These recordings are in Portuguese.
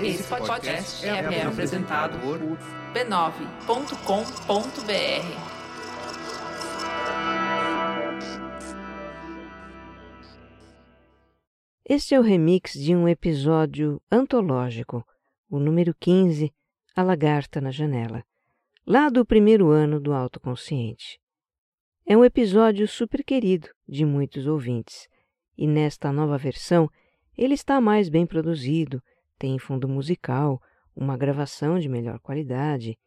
Esse podcast é, é apresentado por b9.com.br. Este é o remix de um episódio antológico, o número 15, A Lagarta na Janela, lá do primeiro ano do Autoconsciente. É um episódio super querido de muitos ouvintes, e nesta nova versão ele está mais bem produzido, tem fundo musical, uma gravação de melhor qualidade.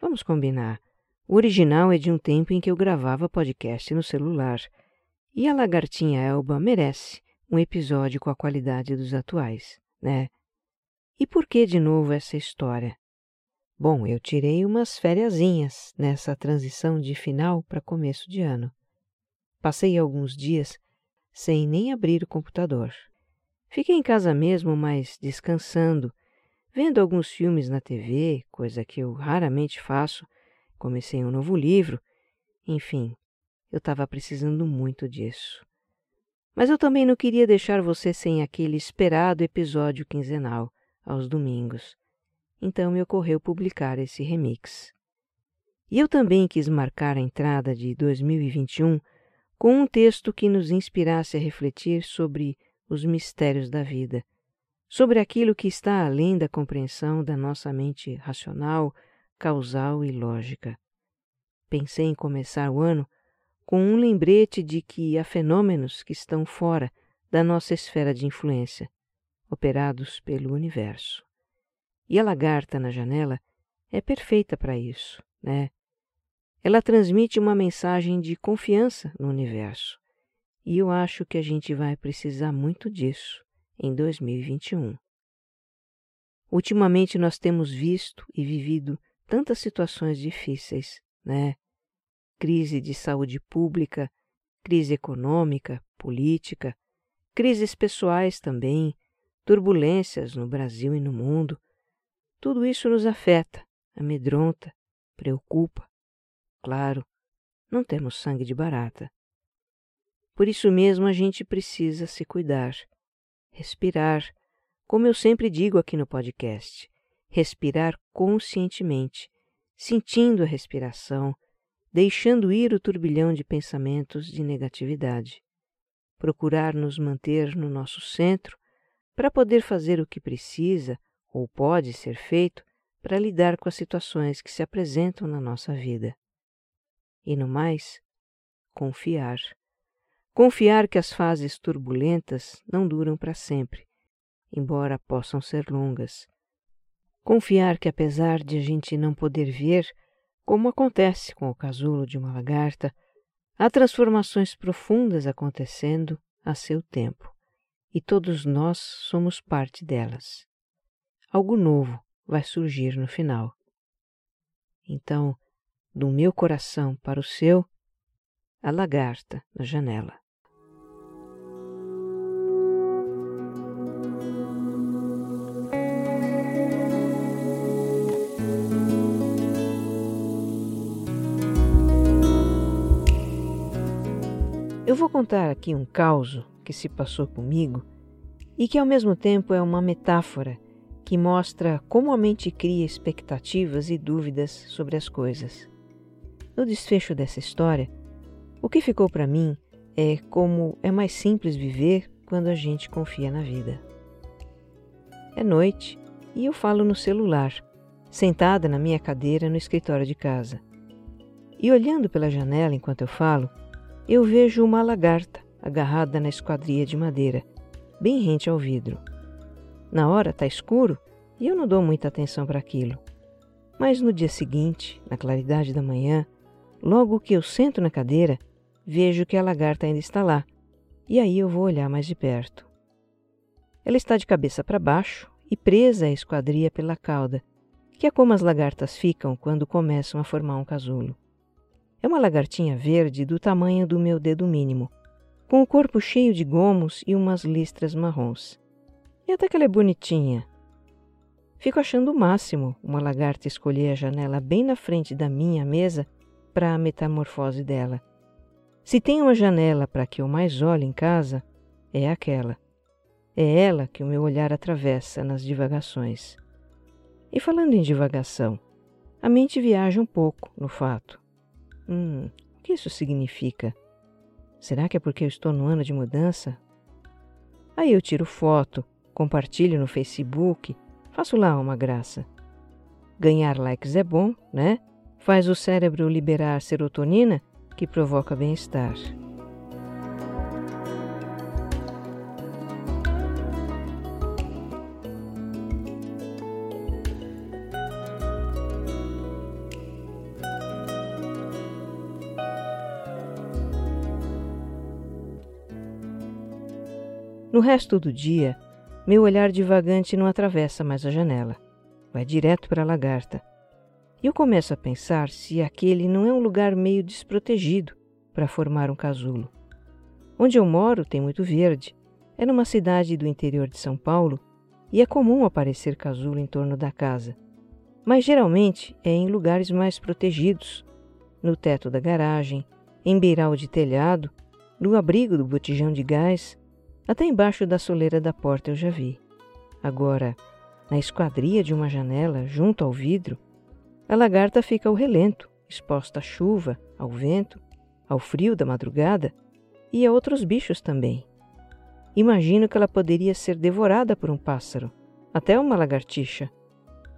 Vamos combinar. O original é de um tempo em que eu gravava podcast no celular, e a Lagartinha Elba merece um episódio com a qualidade dos atuais, né? E por que de novo essa história? Bom, eu tirei umas fériasinhas nessa transição de final para começo de ano. Passei alguns dias sem nem abrir o computador. Fiquei em casa mesmo, mas descansando, vendo alguns filmes na TV, coisa que eu raramente faço. Comecei um novo livro. Enfim, eu estava precisando muito disso. Mas eu também não queria deixar você sem aquele esperado episódio quinzenal, aos domingos. Então me ocorreu publicar esse remix. E eu também quis marcar a entrada de 2021 com um texto que nos inspirasse a refletir sobre os mistérios da vida, sobre aquilo que está além da compreensão da nossa mente racional, causal e lógica. Pensei em começar o ano com um lembrete de que há fenômenos que estão fora da nossa esfera de influência, operados pelo universo. E a lagarta na janela é perfeita para isso, né? Ela transmite uma mensagem de confiança no universo. E eu acho que a gente vai precisar muito disso em 2021. Ultimamente nós temos visto e vivido tantas situações difíceis, né? crise de saúde pública, crise econômica, política, crises pessoais também, turbulências no Brasil e no mundo. Tudo isso nos afeta, amedronta, preocupa. Claro, não temos sangue de barata. Por isso mesmo a gente precisa se cuidar, respirar, como eu sempre digo aqui no podcast, respirar conscientemente, sentindo a respiração, deixando ir o turbilhão de pensamentos de negatividade. Procurar nos manter no nosso centro para poder fazer o que precisa ou pode ser feito para lidar com as situações que se apresentam na nossa vida. E no mais, confiar. Confiar que as fases turbulentas não duram para sempre, embora possam ser longas. Confiar que, apesar de a gente não poder ver como acontece com o casulo de uma lagarta, há transformações profundas acontecendo a seu tempo, e todos nós somos parte delas. Algo novo vai surgir no final. Então, do meu coração para o seu, a lagarta na janela. Eu vou contar aqui um caos que se passou comigo e que ao mesmo tempo é uma metáfora que mostra como a mente cria expectativas e dúvidas sobre as coisas. No desfecho dessa história, o que ficou para mim é como é mais simples viver quando a gente confia na vida. É noite e eu falo no celular, sentada na minha cadeira no escritório de casa. E olhando pela janela enquanto eu falo, eu vejo uma lagarta agarrada na esquadria de madeira, bem rente ao vidro. Na hora está escuro e eu não dou muita atenção para aquilo. Mas no dia seguinte, na claridade da manhã, logo que eu sento na cadeira, vejo que a lagarta ainda está lá, e aí eu vou olhar mais de perto. Ela está de cabeça para baixo e presa à esquadria pela cauda, que é como as lagartas ficam quando começam a formar um casulo. É uma lagartinha verde do tamanho do meu dedo mínimo, com o corpo cheio de gomos e umas listras marrons. E até que ela é bonitinha. Fico achando o máximo uma lagarta escolher a janela bem na frente da minha mesa para a metamorfose dela. Se tem uma janela para que eu mais olhe em casa, é aquela. É ela que o meu olhar atravessa nas divagações. E falando em divagação, a mente viaja um pouco no fato. Hum, o que isso significa? Será que é porque eu estou no ano de mudança? Aí eu tiro foto, compartilho no Facebook, faço lá uma graça. Ganhar likes é bom, né? Faz o cérebro liberar serotonina, que provoca bem-estar. No resto do dia, meu olhar divagante não atravessa mais a janela. Vai direto para a lagarta. E eu começo a pensar se aquele não é um lugar meio desprotegido para formar um casulo. Onde eu moro tem muito verde. É numa cidade do interior de São Paulo e é comum aparecer casulo em torno da casa. Mas geralmente é em lugares mais protegidos, no teto da garagem, em beiral de telhado, no abrigo do botijão de gás até embaixo da soleira da porta eu já vi. Agora, na esquadria de uma janela, junto ao vidro, a lagarta fica ao relento, exposta à chuva, ao vento, ao frio da madrugada e a outros bichos também. Imagino que ela poderia ser devorada por um pássaro, até uma lagartixa.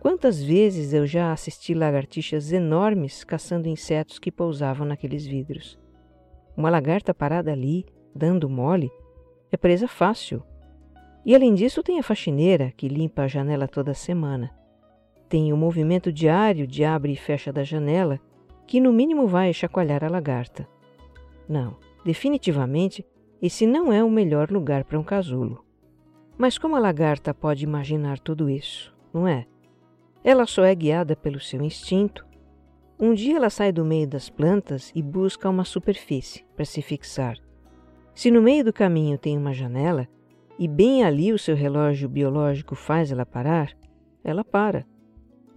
Quantas vezes eu já assisti lagartixas enormes caçando insetos que pousavam naqueles vidros. Uma lagarta parada ali, dando mole, é presa fácil. E além disso, tem a faxineira que limpa a janela toda semana. Tem o movimento diário de abre e fecha da janela, que no mínimo vai chacoalhar a lagarta. Não, definitivamente, esse não é o melhor lugar para um casulo. Mas como a lagarta pode imaginar tudo isso, não é? Ela só é guiada pelo seu instinto. Um dia ela sai do meio das plantas e busca uma superfície para se fixar. Se no meio do caminho tem uma janela e bem ali o seu relógio biológico faz ela parar, ela para.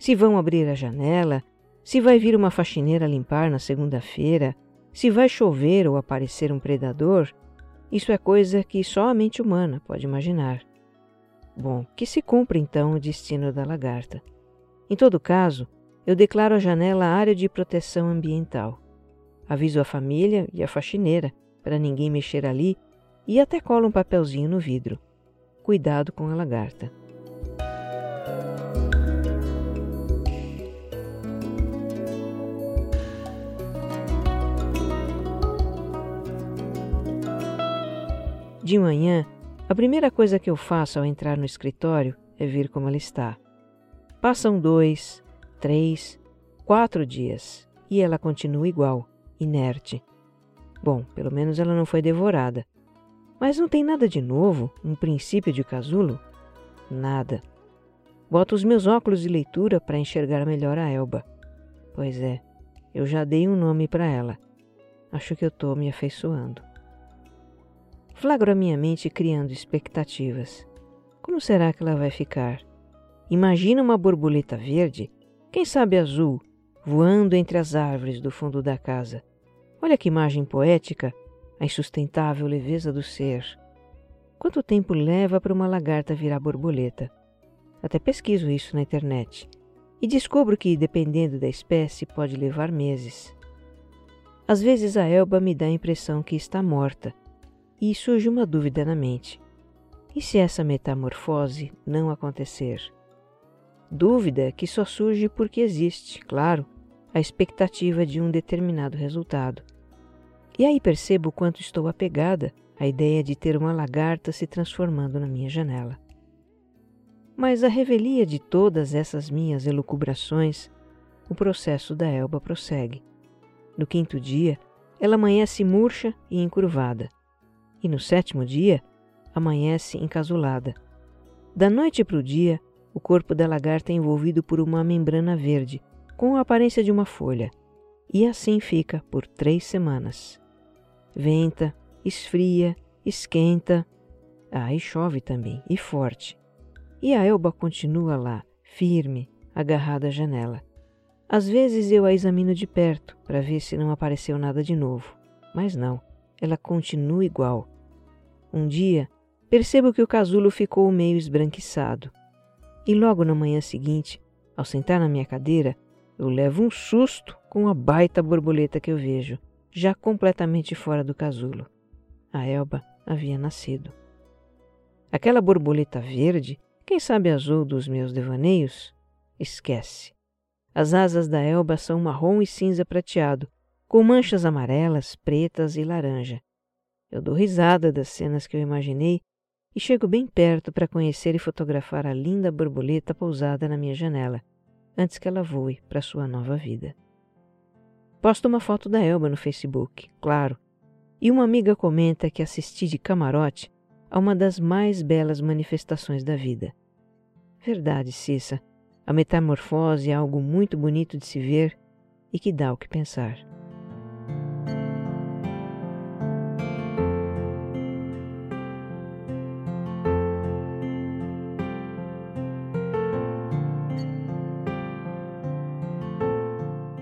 Se vão abrir a janela, se vai vir uma faxineira limpar na segunda-feira, se vai chover ou aparecer um predador, isso é coisa que só a mente humana pode imaginar. Bom, que se cumpra então o destino da lagarta. Em todo caso, eu declaro a janela área de proteção ambiental. Aviso a família e a faxineira para ninguém mexer ali e até cola um papelzinho no vidro. Cuidado com a lagarta. De manhã, a primeira coisa que eu faço ao entrar no escritório é ver como ela está. Passam dois, três, quatro dias e ela continua igual, inerte. Bom, pelo menos ela não foi devorada. Mas não tem nada de novo, um princípio de casulo? Nada. Boto os meus óculos de leitura para enxergar melhor a Elba. Pois é, eu já dei um nome para ela. Acho que eu estou me afeiçoando. Flagro a minha mente criando expectativas. Como será que ela vai ficar? Imagina uma borboleta verde, quem sabe azul, voando entre as árvores do fundo da casa. Olha que imagem poética, a insustentável leveza do ser. Quanto tempo leva para uma lagarta virar borboleta? Até pesquiso isso na internet e descubro que, dependendo da espécie, pode levar meses. Às vezes a elba me dá a impressão que está morta e surge uma dúvida na mente. E se essa metamorfose não acontecer? Dúvida que só surge porque existe, claro, a expectativa de um determinado resultado. E aí percebo o quanto estou apegada à ideia de ter uma lagarta se transformando na minha janela. Mas a revelia de todas essas minhas elucubrações, o processo da Elba prossegue. No quinto dia, ela amanhece murcha e encurvada. E no sétimo dia, amanhece encasulada. Da noite para o dia, o corpo da lagarta é envolvido por uma membrana verde, com a aparência de uma folha, e assim fica por três semanas. Venta, esfria, esquenta. Ah, e chove também, e forte. E a Elba continua lá, firme, agarrada à janela. Às vezes eu a examino de perto para ver se não apareceu nada de novo, mas não, ela continua igual. Um dia, percebo que o casulo ficou meio esbranquiçado. E logo na manhã seguinte, ao sentar na minha cadeira, eu levo um susto com a baita borboleta que eu vejo, já completamente fora do casulo. A Elba havia nascido. Aquela borboleta verde, quem sabe azul dos meus devaneios? Esquece. As asas da Elba são marrom e cinza prateado, com manchas amarelas, pretas e laranja. Eu dou risada das cenas que eu imaginei e chego bem perto para conhecer e fotografar a linda borboleta pousada na minha janela, antes que ela voe para sua nova vida. Posto uma foto da Elba no Facebook, claro, e uma amiga comenta que assisti de camarote a uma das mais belas manifestações da vida. Verdade, Cissa, a metamorfose é algo muito bonito de se ver e que dá o que pensar.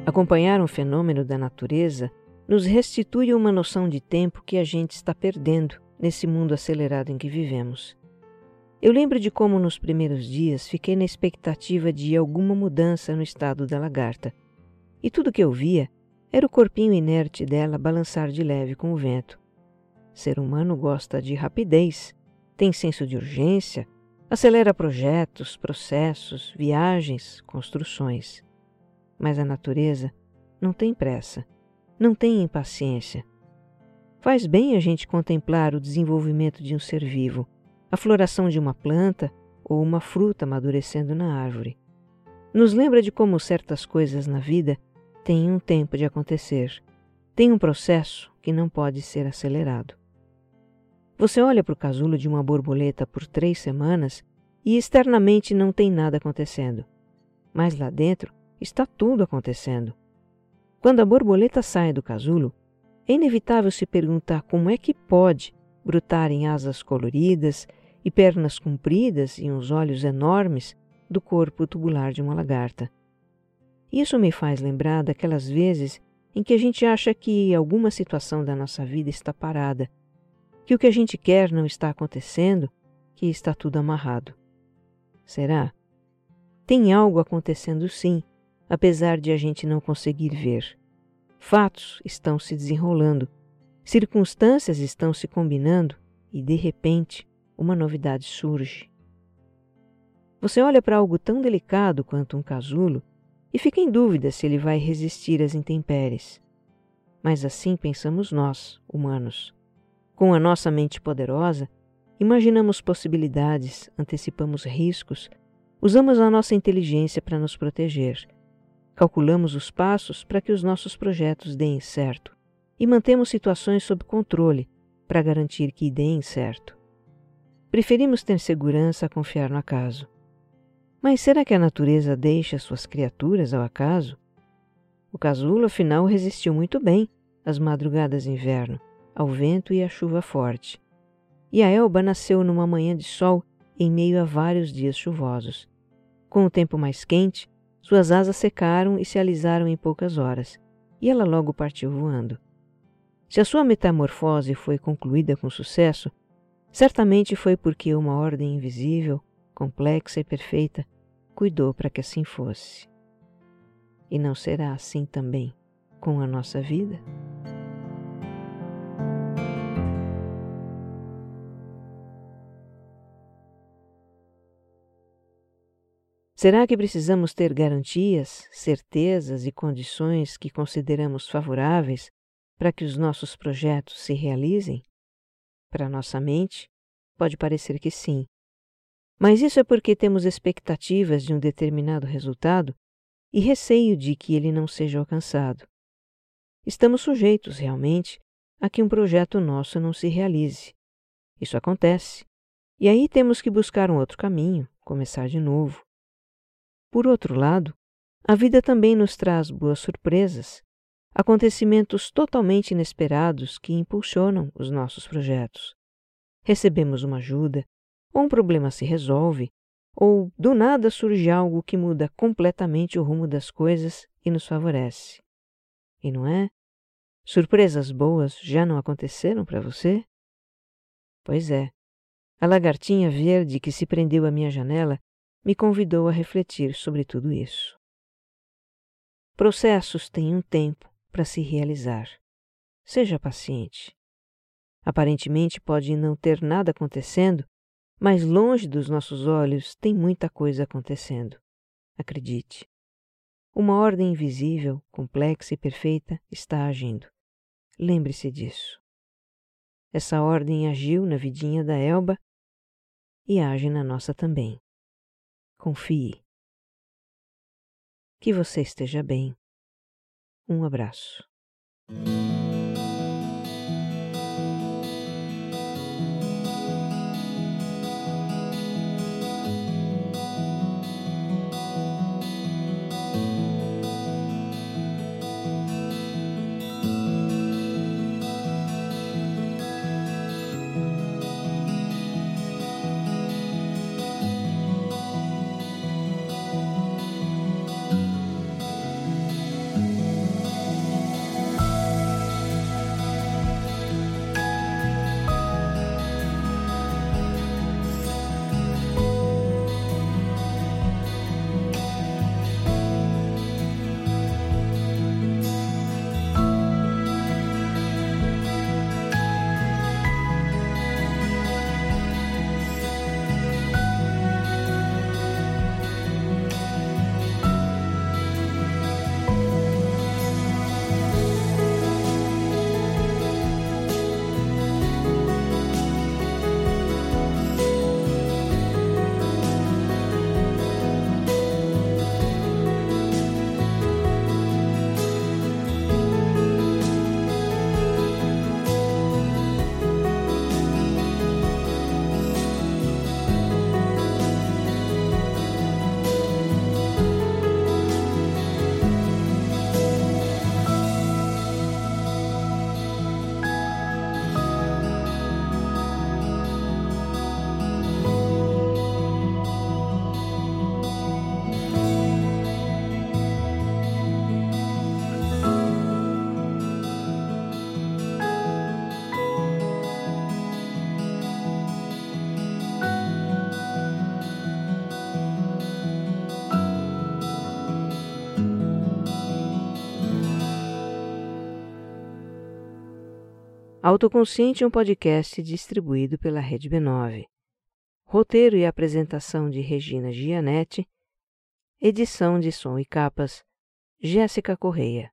Acompanhar um fenômeno da natureza nos restitui uma noção de tempo que a gente está perdendo nesse mundo acelerado em que vivemos. Eu lembro de como nos primeiros dias fiquei na expectativa de alguma mudança no estado da lagarta, e tudo que eu via era o corpinho inerte dela balançar de leve com o vento. Ser humano gosta de rapidez, tem senso de urgência, acelera projetos, processos, viagens, construções. Mas a natureza não tem pressa, não tem impaciência. Faz bem a gente contemplar o desenvolvimento de um ser vivo, a floração de uma planta ou uma fruta amadurecendo na árvore. Nos lembra de como certas coisas na vida têm um tempo de acontecer, têm um processo que não pode ser acelerado. Você olha para o casulo de uma borboleta por três semanas e externamente não tem nada acontecendo, mas lá dentro está tudo acontecendo. Quando a borboleta sai do casulo, é inevitável se perguntar como é que pode brotar em asas coloridas e pernas compridas e uns olhos enormes do corpo tubular de uma lagarta. Isso me faz lembrar daquelas vezes em que a gente acha que alguma situação da nossa vida está parada, que o que a gente quer não está acontecendo, que está tudo amarrado. Será? Tem algo acontecendo sim, apesar de a gente não conseguir ver. Fatos estão se desenrolando, circunstâncias estão se combinando e, de repente, uma novidade surge. Você olha para algo tão delicado quanto um casulo e fica em dúvida se ele vai resistir às intempéries. Mas assim pensamos nós, humanos. Com a nossa mente poderosa, imaginamos possibilidades, antecipamos riscos, usamos a nossa inteligência para nos proteger Calculamos os passos para que os nossos projetos deem certo e mantemos situações sob controle para garantir que deem certo. Preferimos ter segurança a confiar no acaso. Mas será que a natureza deixa suas criaturas ao acaso? O casulo, afinal, resistiu muito bem às madrugadas de inverno, ao vento e à chuva forte. E a Elba nasceu numa manhã de sol em meio a vários dias chuvosos. Com o tempo mais quente, suas asas secaram e se alisaram em poucas horas, e ela logo partiu voando. Se a sua metamorfose foi concluída com sucesso, certamente foi porque uma ordem invisível, complexa e perfeita cuidou para que assim fosse. E não será assim também com a nossa vida? Será que precisamos ter garantias, certezas e condições que consideramos favoráveis para que os nossos projetos se realizem? Para nossa mente, pode parecer que sim. Mas isso é porque temos expectativas de um determinado resultado e receio de que ele não seja alcançado. Estamos sujeitos, realmente, a que um projeto nosso não se realize. Isso acontece. E aí temos que buscar um outro caminho, começar de novo. Por outro lado, a vida também nos traz boas surpresas, acontecimentos totalmente inesperados que impulsionam os nossos projetos. Recebemos uma ajuda, ou um problema se resolve, ou do nada surge algo que muda completamente o rumo das coisas e nos favorece. E não é? Surpresas boas já não aconteceram para você? Pois é, A lagartinha verde que se prendeu à minha janela me convidou a refletir sobre tudo isso. Processos têm um tempo para se realizar. Seja paciente. Aparentemente pode não ter nada acontecendo, mas longe dos nossos olhos tem muita coisa acontecendo. Acredite. Uma ordem invisível, complexa e perfeita está agindo. Lembre-se disso. Essa ordem agiu na vidinha da Elba e age na nossa também. Confie. Que você esteja bem. Um abraço. Autoconsciente é um podcast distribuído pela Rede B9. Roteiro e apresentação de Regina Gianetti. Edição de som e capas, Jéssica Correia.